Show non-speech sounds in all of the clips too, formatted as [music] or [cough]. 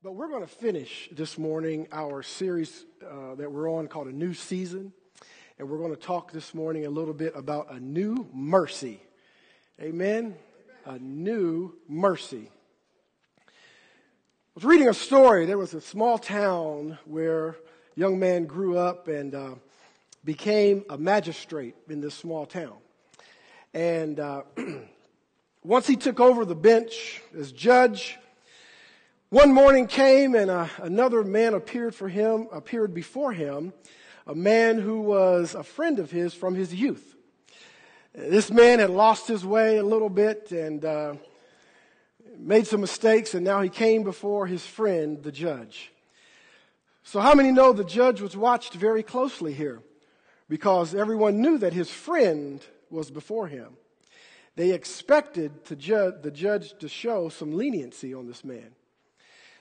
But we're going to finish this morning our series uh, that we're on called A New Season. And we're going to talk this morning a little bit about a new mercy. Amen? A new mercy. I was reading a story. There was a small town where a young man grew up and uh, became a magistrate in this small town. And uh, [clears throat] once he took over the bench as judge, one morning came and uh, another man appeared for him, appeared before him, a man who was a friend of his from his youth. This man had lost his way a little bit and uh, made some mistakes, and now he came before his friend, the judge. So, how many know the judge was watched very closely here? Because everyone knew that his friend was before him. They expected ju- the judge to show some leniency on this man.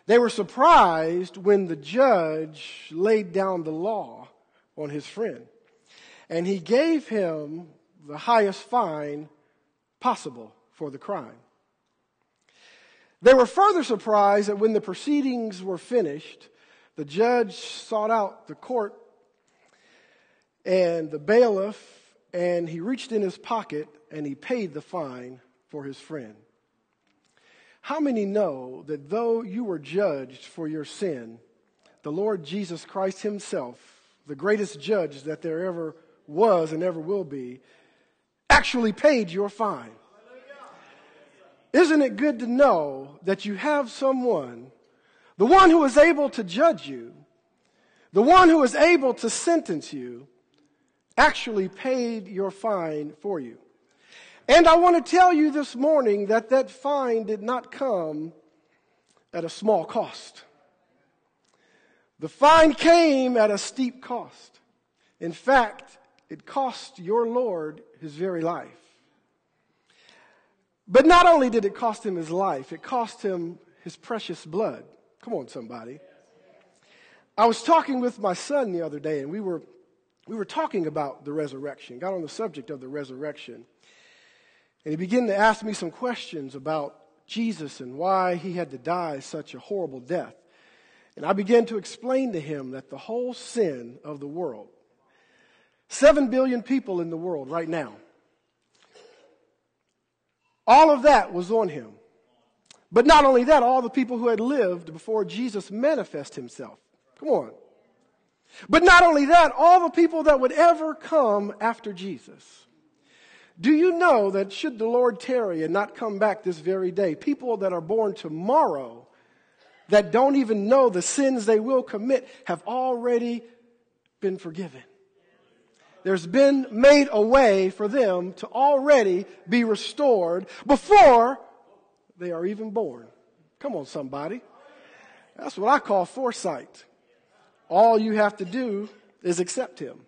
They were surprised when the judge laid down the law on his friend. And he gave him the highest fine possible for the crime. They were further surprised that when the proceedings were finished, the judge sought out the court and the bailiff, and he reached in his pocket and he paid the fine for his friend. How many know that though you were judged for your sin, the Lord Jesus Christ Himself, the greatest judge that there ever was and ever will be, actually paid your fine? Isn't it good to know that you have someone, the one who is able to judge you, the one who is able to sentence you, actually paid your fine for you? And I want to tell you this morning that that fine did not come at a small cost. The fine came at a steep cost. In fact, it cost your Lord his very life. But not only did it cost him his life, it cost him his precious blood. Come on, somebody. I was talking with my son the other day, and we were, we were talking about the resurrection, got on the subject of the resurrection. And he began to ask me some questions about Jesus and why he had to die such a horrible death. And I began to explain to him that the whole sin of the world, seven billion people in the world right now, all of that was on him. But not only that, all the people who had lived before Jesus manifest himself. Come on. But not only that, all the people that would ever come after Jesus. Do you know that should the Lord tarry and not come back this very day, people that are born tomorrow that don't even know the sins they will commit have already been forgiven? There's been made a way for them to already be restored before they are even born. Come on, somebody. That's what I call foresight. All you have to do is accept Him.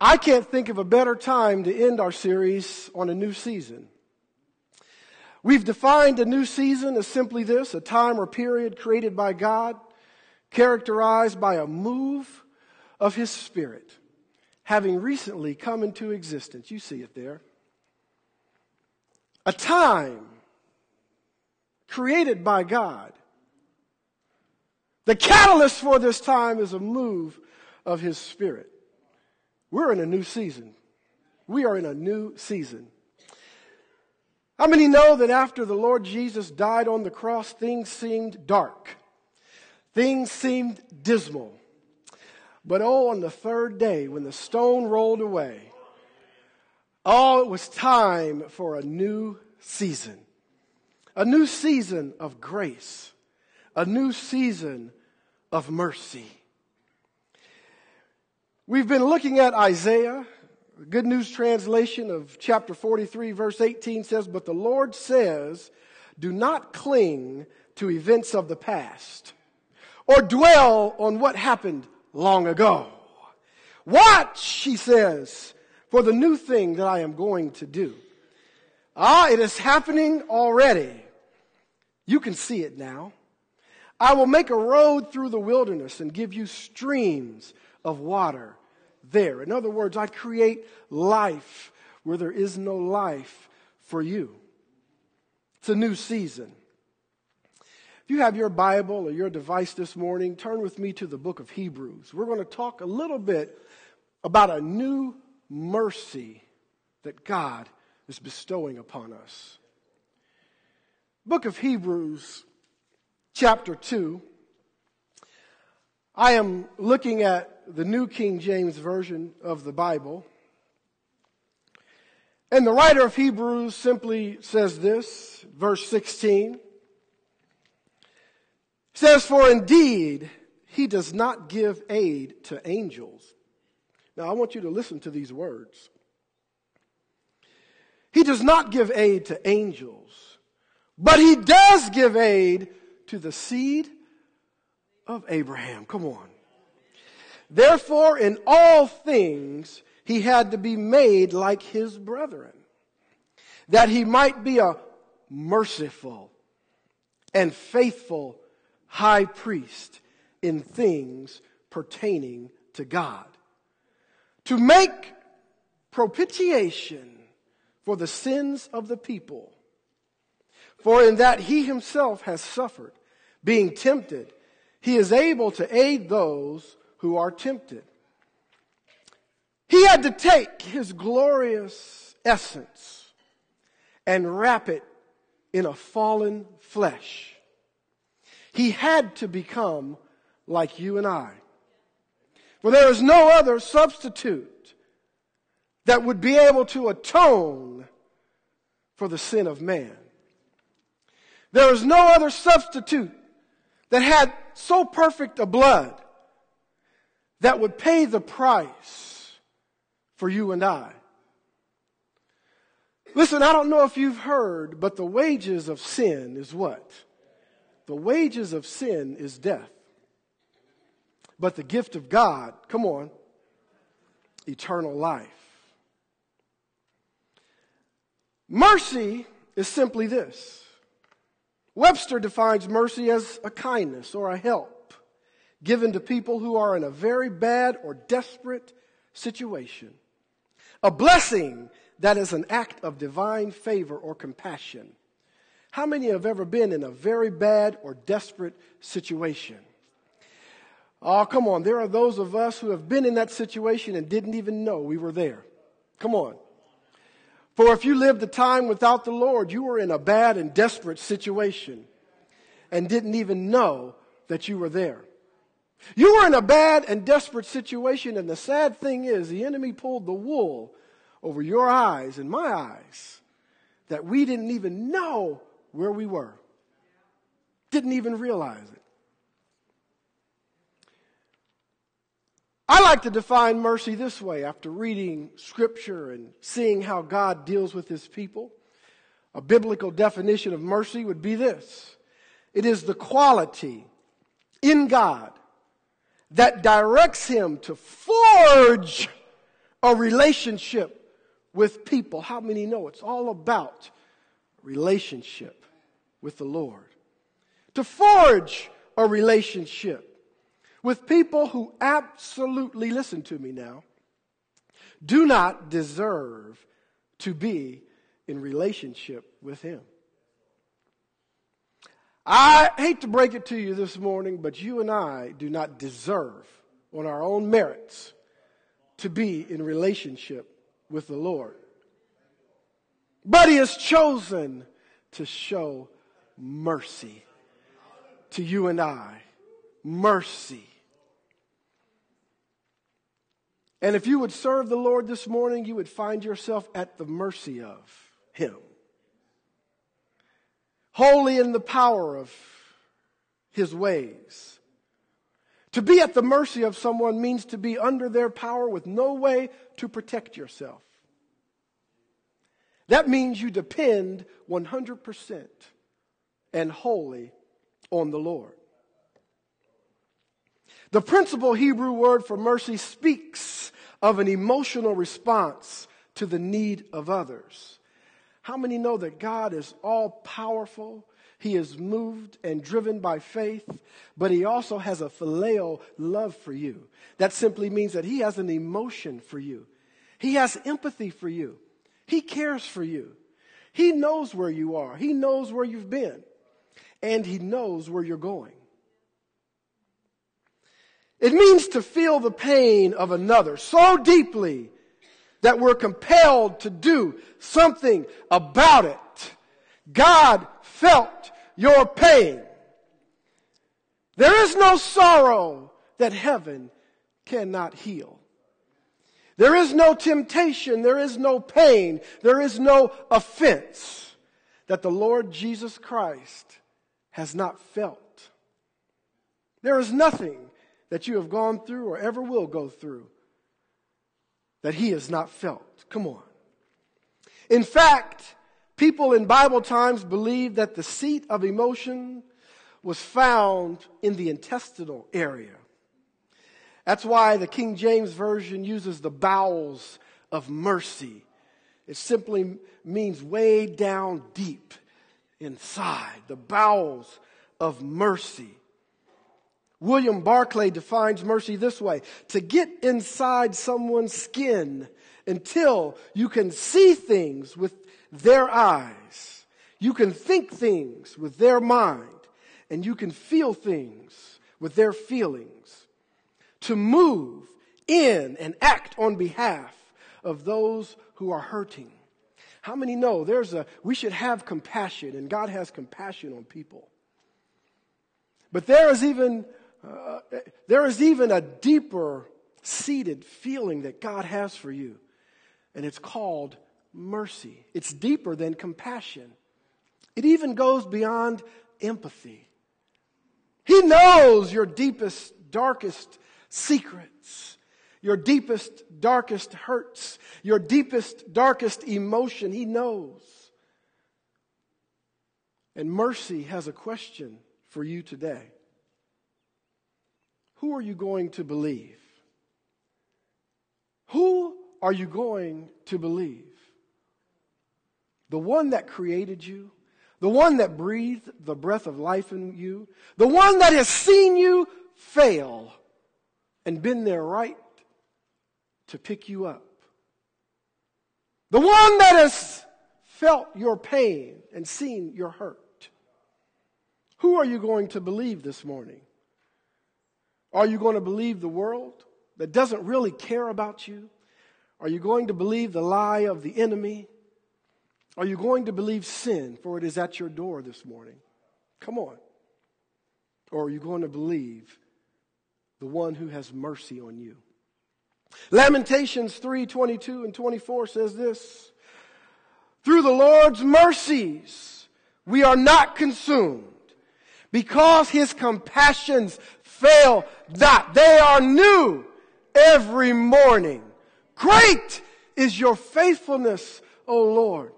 I can't think of a better time to end our series on a new season. We've defined a new season as simply this a time or period created by God, characterized by a move of His Spirit, having recently come into existence. You see it there. A time created by God. The catalyst for this time is a move of His Spirit. We're in a new season. We are in a new season. How many know that after the Lord Jesus died on the cross, things seemed dark? Things seemed dismal. But oh, on the third day, when the stone rolled away, oh, it was time for a new season. A new season of grace. A new season of mercy. We've been looking at Isaiah. The Good News Translation of chapter 43, verse 18 says, But the Lord says, Do not cling to events of the past or dwell on what happened long ago. Watch, he says, for the new thing that I am going to do. Ah, it is happening already. You can see it now. I will make a road through the wilderness and give you streams of water there. In other words, I create life where there is no life for you. It's a new season. If you have your Bible or your device this morning, turn with me to the book of Hebrews. We're going to talk a little bit about a new mercy that God is bestowing upon us. Book of Hebrews, chapter 2. I am looking at the New King James Version of the Bible. And the writer of Hebrews simply says this, verse 16 says, For indeed, he does not give aid to angels. Now, I want you to listen to these words. He does not give aid to angels, but he does give aid to the seed of Abraham. Come on. Therefore, in all things, he had to be made like his brethren, that he might be a merciful and faithful high priest in things pertaining to God. To make propitiation for the sins of the people. For in that he himself has suffered, being tempted, he is able to aid those who are tempted. He had to take his glorious essence and wrap it in a fallen flesh he had to become like you and I. For there is no other substitute that would be able to atone for the sin of man. There is no other substitute that had so perfect a blood that would pay the price for you and I. Listen, I don't know if you've heard, but the wages of sin is what? The wages of sin is death. But the gift of God, come on, eternal life. Mercy is simply this. Webster defines mercy as a kindness or a help given to people who are in a very bad or desperate situation. A blessing that is an act of divine favor or compassion. How many have ever been in a very bad or desperate situation? Oh, come on. There are those of us who have been in that situation and didn't even know we were there. Come on. For if you lived a time without the Lord, you were in a bad and desperate situation and didn't even know that you were there. You were in a bad and desperate situation, and the sad thing is, the enemy pulled the wool over your eyes and my eyes that we didn't even know where we were. Didn't even realize it. I like to define mercy this way after reading scripture and seeing how God deals with his people. A biblical definition of mercy would be this it is the quality in God that directs him to forge a relationship with people. How many know it's all about relationship? with the Lord. To forge a relationship with people who absolutely, listen to me now, do not deserve to be in relationship with Him. I hate to break it to you this morning, but you and I do not deserve, on our own merits, to be in relationship with the Lord. But He has chosen to show mercy to you and I. Mercy. And if you would serve the Lord this morning, you would find yourself at the mercy of Him. Wholly in the power of His ways. To be at the mercy of someone means to be under their power with no way to protect yourself. That means you depend 100% and wholly on the Lord. The principal Hebrew word for mercy speaks of an emotional response to the need of others. How many know that God is all powerful? He is moved and driven by faith, but he also has a phileo love for you. That simply means that he has an emotion for you. He has empathy for you. He cares for you. He knows where you are. He knows where you've been. and He knows where you're going. It means to feel the pain of another so deeply that we're compelled to do something about it. God felt your pain. There is no sorrow that heaven cannot heal. There is no temptation, there is no pain, there is no offense that the Lord Jesus Christ has not felt. There is nothing that you have gone through or ever will go through that he has not felt. Come on. In fact, people in Bible times believed that the seat of emotion was found in the intestinal area. That's why the King James Version uses the bowels of mercy. It simply means way down deep inside, the bowels of mercy. William Barclay defines mercy this way to get inside someone's skin until you can see things with their eyes, you can think things with their mind, and you can feel things with their feelings to move in and act on behalf of those who are hurting. How many know there's a, we should have compassion and God has compassion on people. But there is even, uh, there is even a deeper seated feeling that God has for you. And it's called mercy. It's deeper than compassion. It even goes beyond empathy. He knows your deepest, darkest secrets, your deepest, darkest hurts, your deepest, darkest emotion. He knows. And mercy has a question for you today. Who are you going to believe? Who are you going to believe? The one that created you, the one that breathed the breath of life in you, the one that has seen you fail and been there right to pick you up. The one that has felt your pain and seen your hurt. Who are you going to believe this morning? Are you going to believe the world that doesn't really care about you? Are you going to believe the lie of the enemy? Are you going to believe sin, for it is at your door this morning? Come on. Or are you going to believe the one who has mercy on you. Lamentations 3 22 and 24 says this Through the Lord's mercies, we are not consumed because his compassions fail not. They are new every morning. Great is your faithfulness, O Lord.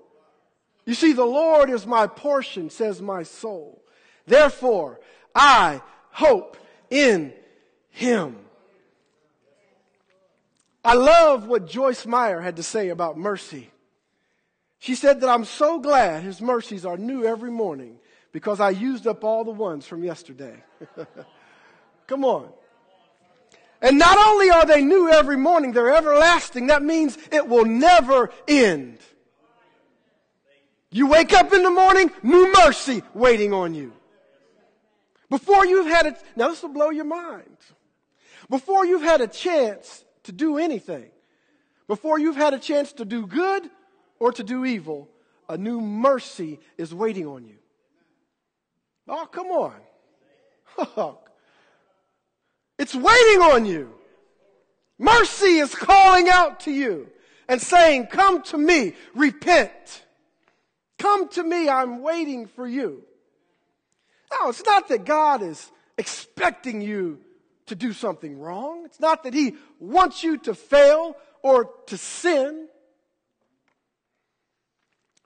You see, the Lord is my portion, says my soul. Therefore, I hope in him. I love what Joyce Meyer had to say about mercy. She said that I'm so glad his mercies are new every morning because I used up all the ones from yesterday. [laughs] Come on. And not only are they new every morning, they're everlasting. That means it will never end. You wake up in the morning, new mercy waiting on you. Before you've had it, now this will blow your mind. Before you've had a chance to do anything, before you've had a chance to do good or to do evil, a new mercy is waiting on you. Oh, come on. [laughs] Oh, it's waiting on you. Mercy is calling out to you and saying, Come to me, repent. Come to me, I'm waiting for you. Now, it's not that God is expecting you to do something wrong. It's not that He wants you to fail or to sin.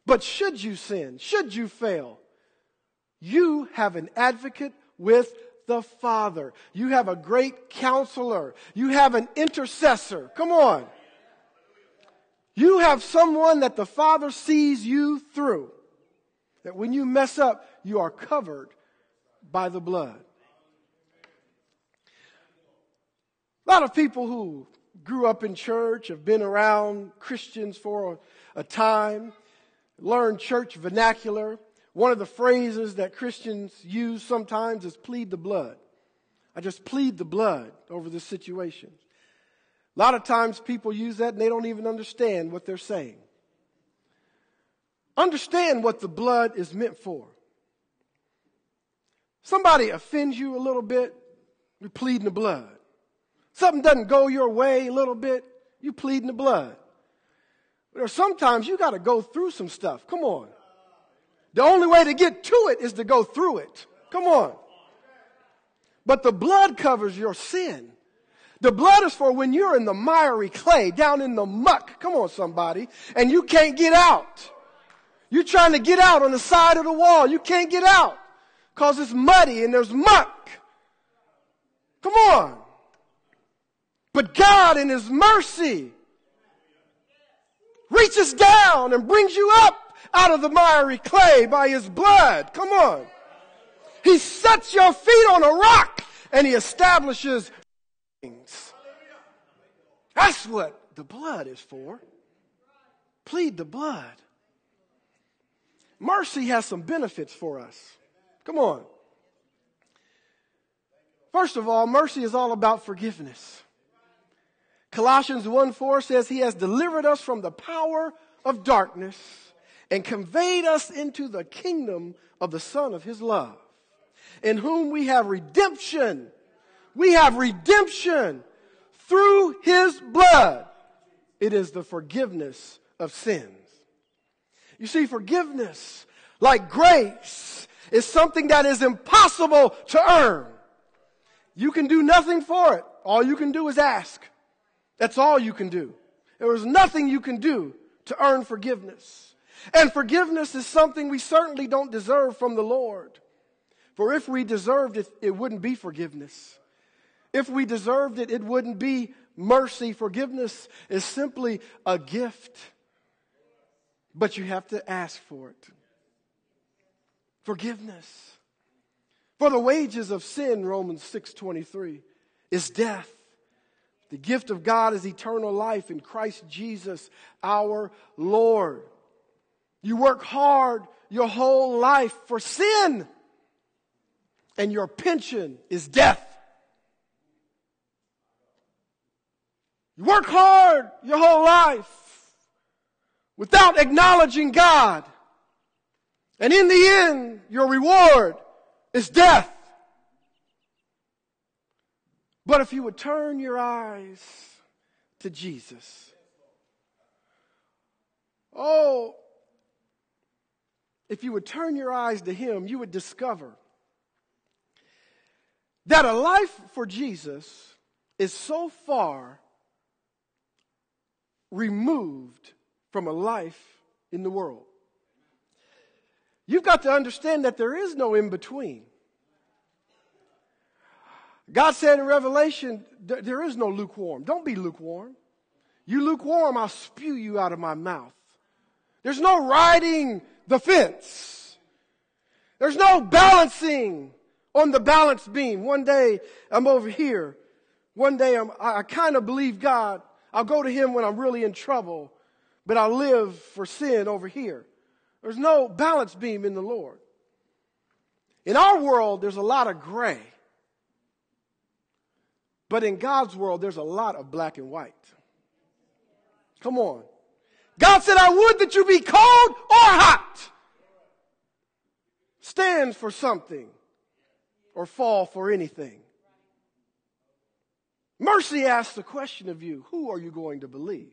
But should you sin, should you fail, you have an advocate with the Father. You have a great counselor. You have an intercessor. Come on. You have someone that the Father sees you through. That when you mess up, you are covered by the blood. A lot of people who grew up in church, have been around Christians for a, time, learned church vernacular, One of the phrases that Christians use sometimes is plead the blood. I just plead the blood over this situation. A lot of times people use that and they don't even understand what they're saying. Understand what the blood is meant for. Somebody offends you a little bit, you're pleading the blood. Something doesn't go your way a little bit, you're pleading the blood. But sometimes you got to go through some stuff. Come on. The only way to get to it is to go through it. Come on. But the blood covers your sin. The blood is for when you're in the miry clay, down in the muck. Come on, somebody. And you can't get out. You're trying to get out on the side of the wall. You can't get out because it's muddy and there's muck. Come on. But God in His mercy reaches down and brings you up out of the miry clay by his blood. Come on. He sets your feet on a rock and he establishes things. That's what the blood is for. Plead the blood. Mercy has some benefits for us. Come on. First of all, mercy is all about forgiveness. Colossians 1 4 says, He has delivered us from the power of darkness and conveyed us into the kingdom of the Son of His love, in whom we have redemption. We have redemption through His blood. It is the forgiveness of sins. You see, forgiveness, like grace, is something that is impossible to earn. You can do nothing for it. All you can do is ask. That's all you can do. There is nothing you can do to earn forgiveness. And forgiveness is something we certainly don't deserve from the Lord. For if we deserved it, it wouldn't be forgiveness. If we deserved it, it wouldn't be mercy. Forgiveness is simply a gift, but you have to ask for it. Forgiveness. For the wages of sin, Romans 6:23, is death. The gift of God is eternal life in Christ Jesus our Lord. You work hard your whole life for sin, and your pension is death. You work hard your whole life without acknowledging God, and in the end, your reward is death. But if you would turn your eyes to Jesus, oh, if you would turn your eyes to Him, you would discover that a life for Jesus is so far removed from a life in the world. You've got to understand that there is no in between. God said in Revelation, there is no lukewarm. Don't be lukewarm. You lukewarm, I'll spew you out of my mouth. There's no riding the fence. There's no balancing on the balance beam. One day I'm over here. One day I'm, I, I kind of believe God. I'll go to Him when I'm really in trouble, but I live for sin over here. There's no balance beam in the Lord. In our world, there's a lot of gray. But in God's world, there's a lot of black and white. Come on. God said, I would that you be cold or hot. Stand for something or fall for anything. Mercy asks the question of you who are you going to believe?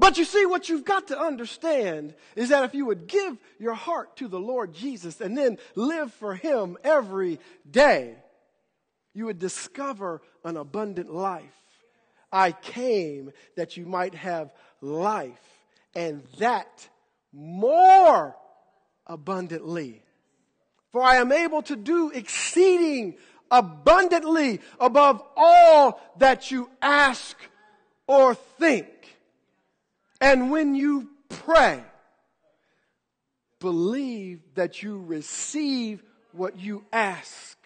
But you see, what you've got to understand is that if you would give your heart to the Lord Jesus and then live for Him every day, you would discover an abundant life. I came that you might have life and that more abundantly. For I am able to do exceeding abundantly above all that you ask or think. And when you pray, believe that you receive what you ask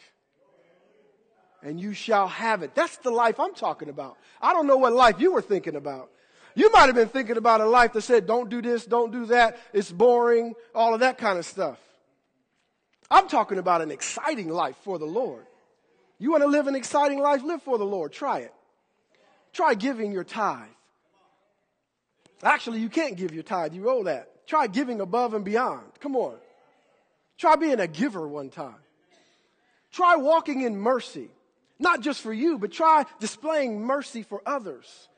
and you shall have it. That's the life I'm talking about. I don't know what life you were thinking about. You might have been thinking about a life that said, don't do this, don't do that, it's boring, all of that kind of stuff. I'm talking about an exciting life for the Lord. You want to live an exciting life? Live for the Lord. Try it. Try giving your tithe. Actually, you can't give your tithe. You owe that. Try giving above and beyond. Come on. Try being a giver one time. Try walking in mercy. Not just for you, but try displaying mercy for others.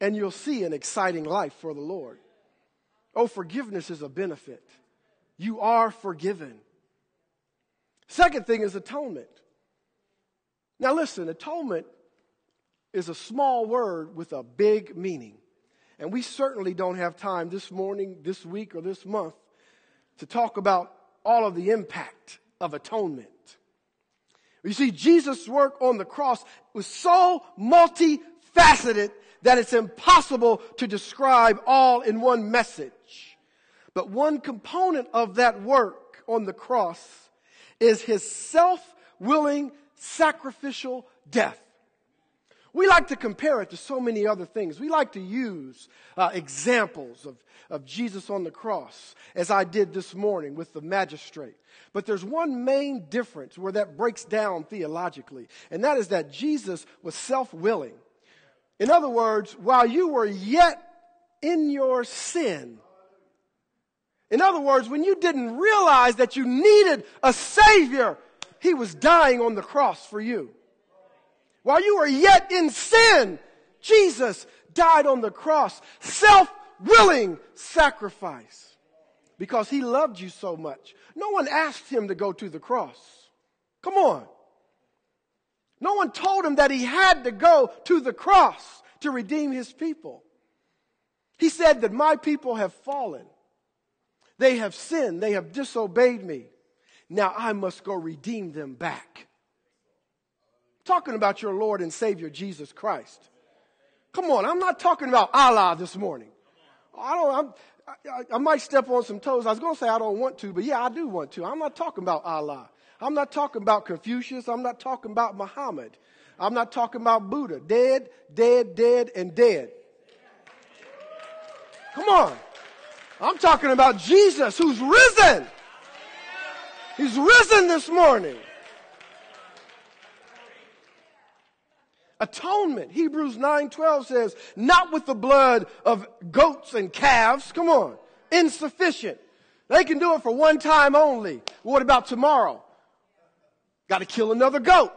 And you'll see an exciting life for the Lord. Oh, forgiveness is a benefit. You are forgiven. Second thing is atonement. Now, listen, atonement is a small word with a big meaning. And we certainly don't have time this morning, this week, or this month to talk about all of the impact of atonement. You see, Jesus' work on the cross was so multifaceted that it's impossible to describe all in one message. But one component of that work on the cross is his self-willing sacrificial death. We like to compare it to so many other things. We like to use uh, examples of, of Jesus on the cross, as I did this morning with the magistrate. But there's one main difference where that breaks down theologically, and that is that Jesus was self willing. In other words, while you were yet in your sin, in other words, when you didn't realize that you needed a Savior, He was dying on the cross for you. While you were yet in sin, Jesus died on the cross. Self-willing sacrifice. Because he loved you so much. No one asked him to go to the cross. Come on. No one told him that he had to go to the cross to redeem his people. He said that my people have fallen. They have sinned. They have disobeyed me. Now I must go redeem them back talking about your Lord and Savior Jesus Christ. Come on, I'm not talking about Allah this morning. I don't, I, I might step on some toes. I was going to say I don't want to, but yeah, I do want to. I'm not talking about Allah. I'm not talking about Confucius. I'm not talking about Muhammad. I'm not talking about Buddha. Dead, dead, dead, and dead. Come on. I'm talking about Jesus who's risen. He's risen this morning. Atonement. Hebrews 9:12 says, not with the blood of goats and calves. Come on. Insufficient. They can do it for one time only. What about tomorrow? Got to kill another goat.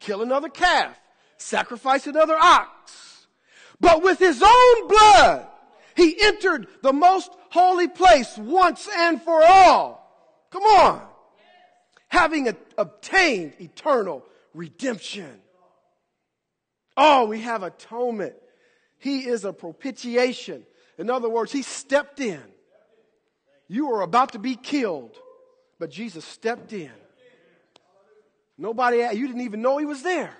Kill another calf. Sacrifice another ox. But with his own blood, he entered the most holy place once and for all. Come on. Having a, obtained eternal redemption. Oh, we have atonement. He is a propitiation. In other words, he stepped in. You were about to be killed, but Jesus stepped in. Nobody, you didn't even know he was there.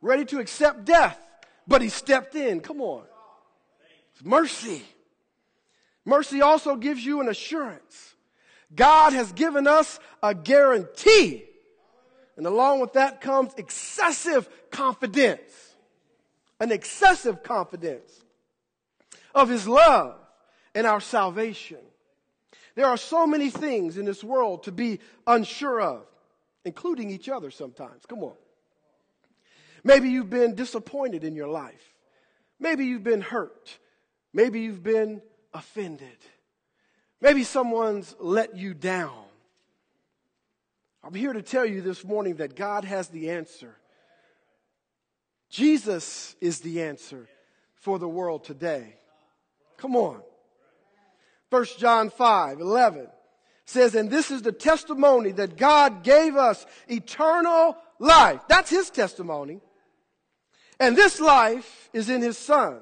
Ready to accept death, but he stepped in. Come on. It's mercy. Mercy also gives you an assurance. God has given us a guarantee and along with that comes excessive confidence. An excessive confidence of His love and our salvation. There are so many things in this world to be unsure of, including each other sometimes. Come on. Maybe you've been disappointed in your life. Maybe you've been hurt. Maybe you've been offended. Maybe someone's let you down. I'm here to tell you this morning that God has the answer. Jesus is the answer for the world today. Come on. 1 John 5 11 says, And this is the testimony that God gave us eternal life. That's his testimony. And this life is in his Son.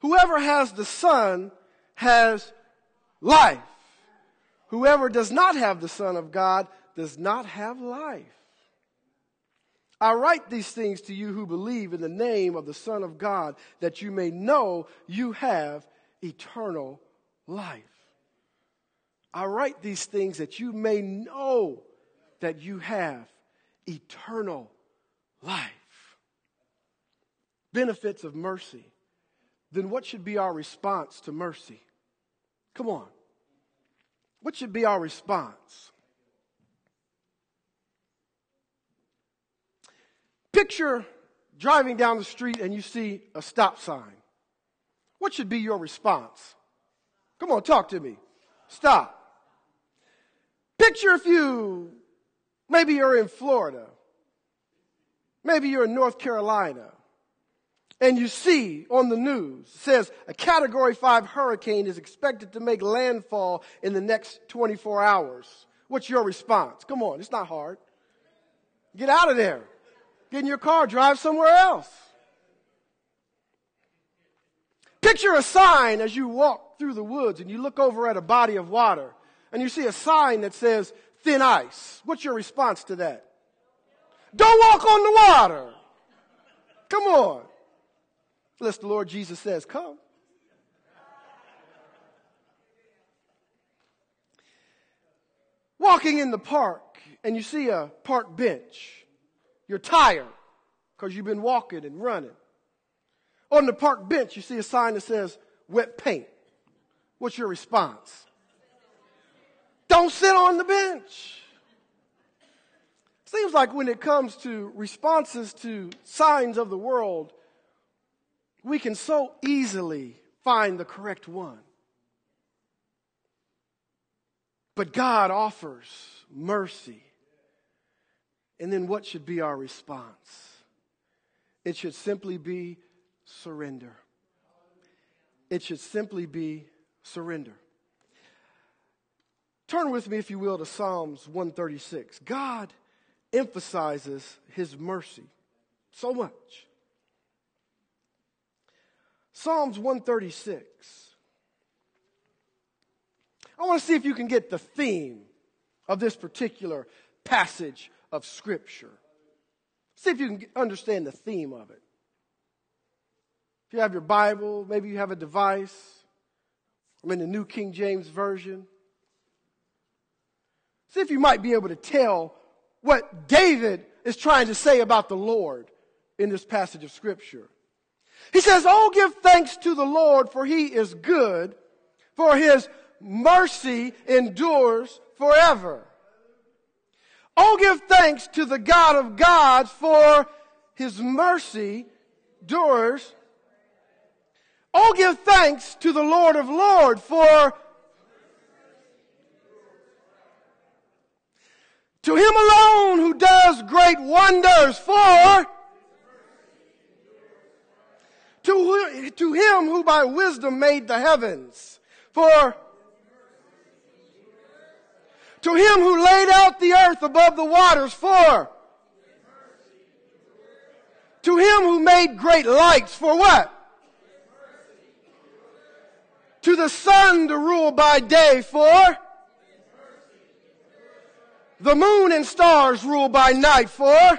Whoever has the Son has life. Whoever does not have the Son of God does not have life. I write these things to you who believe in the name of the Son of God, that you may know you have eternal life. I write these things that you may know that you have eternal life. Benefits of mercy, then what should be our response to mercy? Come on. What should be our response? Picture driving down the street and you see a stop sign. What should be your response? Come on, talk to me. Stop. Picture if you, maybe you're in Florida, maybe you're in North Carolina, and you see on the news it says a category 5 hurricane is expected to make landfall in the next 24 hours. What's your response? Come on, it's not hard. Get out of there. Get in your car, drive somewhere else. Picture a sign as you walk through the woods and you look over at a body of water and you see a sign that says thin ice. What's your response to that? Don't walk on the water. Come on. Unless the Lord Jesus says, Come. Walking in the park and you see a park bench. You're tired because you've been walking and running. On the park bench, you see a sign that says wet paint. What's your response? Don't sit on the bench. Seems like when it comes to responses to signs of the world, we can so easily find the correct one. But God offers mercy. And then what should be our response? It should simply be surrender. It should simply be surrender. Turn with me, if you will, to Psalms 136. God emphasizes his mercy so much. Psalms 136. I want to see if you can get the theme of this particular passage of Scripture. See if you can understand the theme of it. If you have your Bible, maybe you have a device. I'm in the New King James Version. See if you might be able to tell what David is trying to say about the Lord in this passage of Scripture. He says, Oh, give thanks to the Lord, for he is good, for his mercy endures forever. Oh, give thanks to the God of gods, for his mercy endures. Oh, give thanks to the Lord of lords, for to him alone who does great wonders, for to, to him who by wisdom made the heavens. For to him who laid out the earth above the waters. For to him who made great lights. For what? To the sun to rule by day. For the moon and stars rule by night. For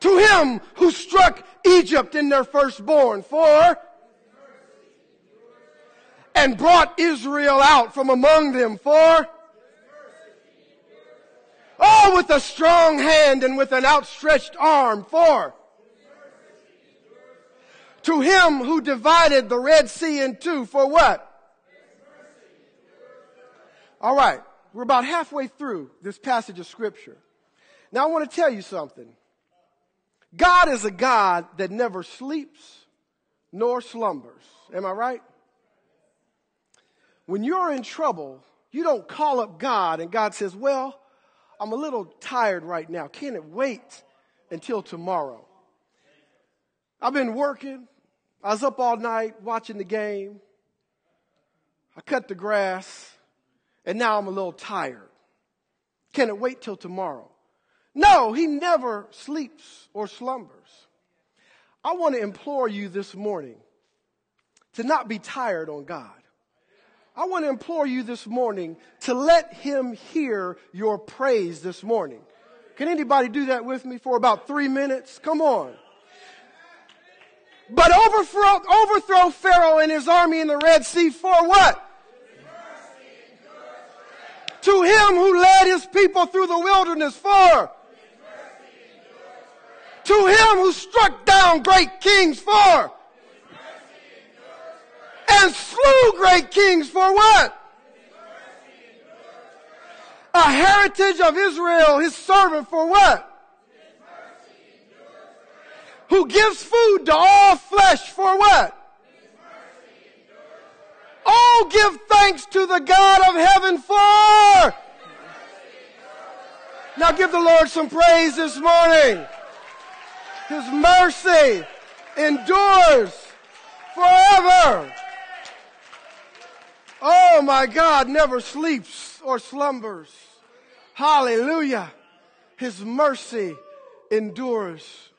to him who struck Egypt in their firstborn. For and brought Israel out from among them. For oh, with a strong hand and with an outstretched arm. For to him who divided the Red Sea in two. For what? All right. We're about halfway through this passage of scripture. Now I want to tell you something. God is a God that never sleeps nor slumbers. Am I right? When you're in trouble, you don't call up God and God says, Well, I'm a little tired right now. Can it wait until tomorrow? I've been working. I was up all night watching the game. I cut the grass, and now I'm a little tired. Can it wait till tomorrow? No, he never sleeps or slumbers. I want to implore you this morning to not be tired on God. I want to implore you this morning to let him hear your praise this morning. Can anybody do that with me for about three minutes? Come on. But overthrow, overthrow Pharaoh and his army in the Red Sea for what? To him who led his people through the wilderness for to him who struck down great kings for. And slew great kings for what? A heritage of Israel, his servant for what? Who gives food to all flesh for what? Oh, give thanks to the God of heaven for. Now give the Lord some praise this morning. His mercy endures forever. Oh my God never sleeps or slumbers. Hallelujah. His mercy endures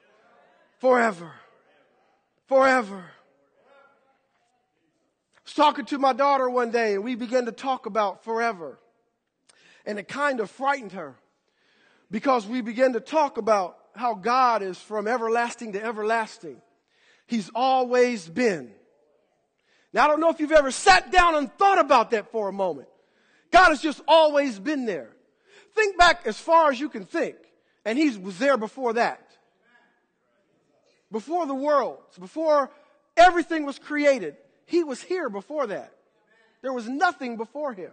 forever. Forever. I was talking to my daughter one day and we began to talk about forever. And it kind of frightened her because we began to talk about how God is from everlasting to everlasting. He's always been. Now, I don't know if you've ever sat down and thought about that for a moment. God has just always been there. Think back as far as you can think, and He was there before that. Before the world, before everything was created, He was here before that. There was nothing before Him.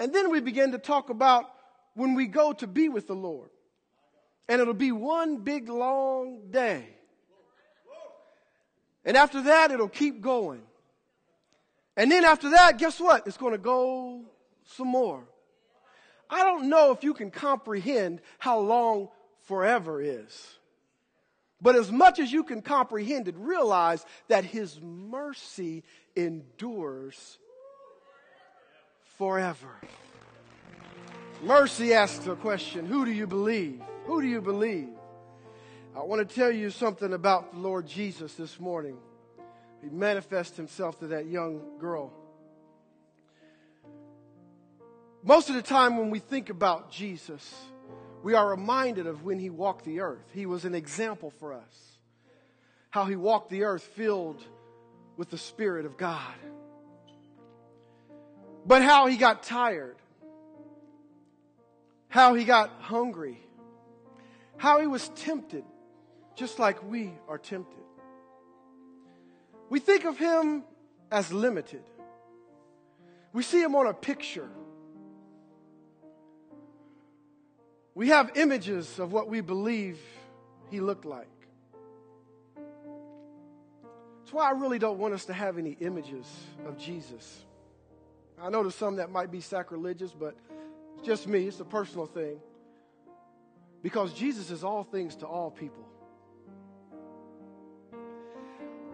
And then we begin to talk about when we go to be with the Lord. And it'll be one big long day. And after that, it'll keep going. And then after that, guess what? It's going to go some more. I don't know if you can comprehend how long forever is. But as much as you can comprehend it, realize that His mercy endures forever. Mercy asks a question Who do you believe? Who do you believe? I want to tell you something about the Lord Jesus this morning. He manifests himself to that young girl. Most of the time, when we think about Jesus, we are reminded of when he walked the earth. He was an example for us. How he walked the earth filled with the Spirit of God. But how he got tired. How he got hungry. How he was tempted, just like we are tempted. We think of him as limited. We see him on a picture. We have images of what we believe he looked like. That's why I really don't want us to have any images of Jesus. I know there's some that might be sacrilegious, but it's just me. It's a personal thing. Because Jesus is all things to all people.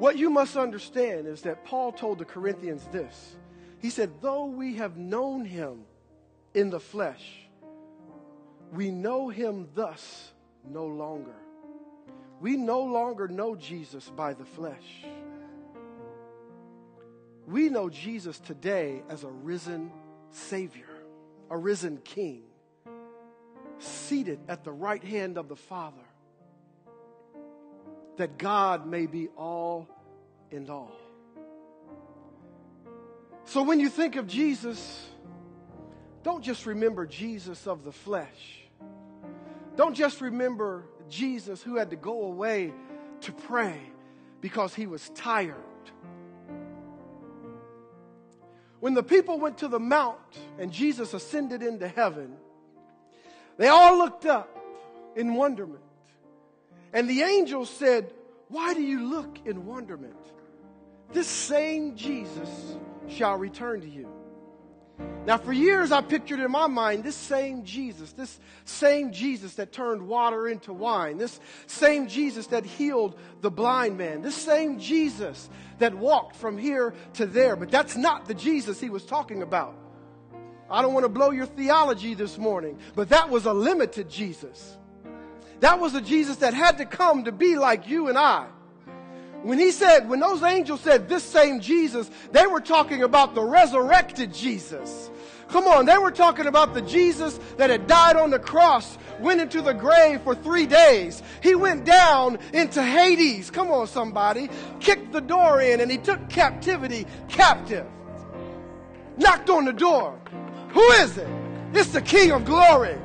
What you must understand is that Paul told the Corinthians this. He said, Though we have known him in the flesh, we know him thus no longer. We no longer know Jesus by the flesh. We know Jesus today as a risen Savior, a risen King, seated at the right hand of the Father, that God may be all in all. So when you think of Jesus, don't just remember Jesus of the flesh don't just remember Jesus who had to go away to pray because he was tired. When the people went to the mount and Jesus ascended into heaven, they all looked up in wonderment. And the angel said, Why do you look in wonderment? This same Jesus shall return to you. Now, for years, I pictured in my mind this same Jesus, this same Jesus that turned water into wine, this same Jesus that healed the blind man, this same Jesus that walked from here to there. But that's not the Jesus he was talking about. I don't want to blow your theology this morning, but that was a limited Jesus. That was the Jesus that had to come to be like you and I. When he said, when those angels said this same Jesus, they were talking about the resurrected Jesus. Come on, they were talking about the Jesus that had died on the cross, went into the grave for three days. He went down into Hades. Come on, somebody. Kicked the door in and he took captivity captive. Knocked on the door. Who is it? It's the King of glory.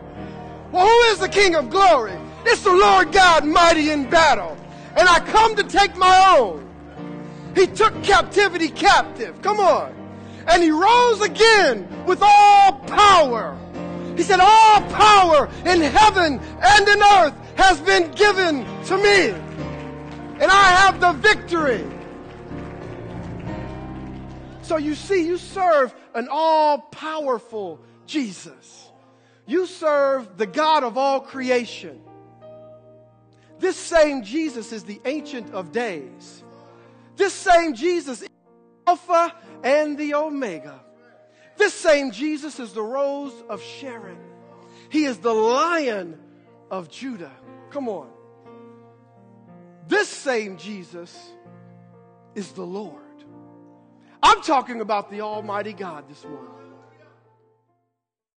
Well, who is the King of glory? It's the Lord God mighty in battle and I come to take my own. He took captivity captive. Come on. And he rose again with all power. He said, All power in heaven and in earth has been given to me. And I have the victory. So you see, you serve an all powerful Jesus. You serve the God of all creation. This same Jesus is the Ancient of Days. This same Jesus is Alpha and the Omega. This same Jesus is the Rose of Sharon. He is the Lion of Judah. Come on. This same Jesus is the Lord. I'm talking about the Almighty God this morning.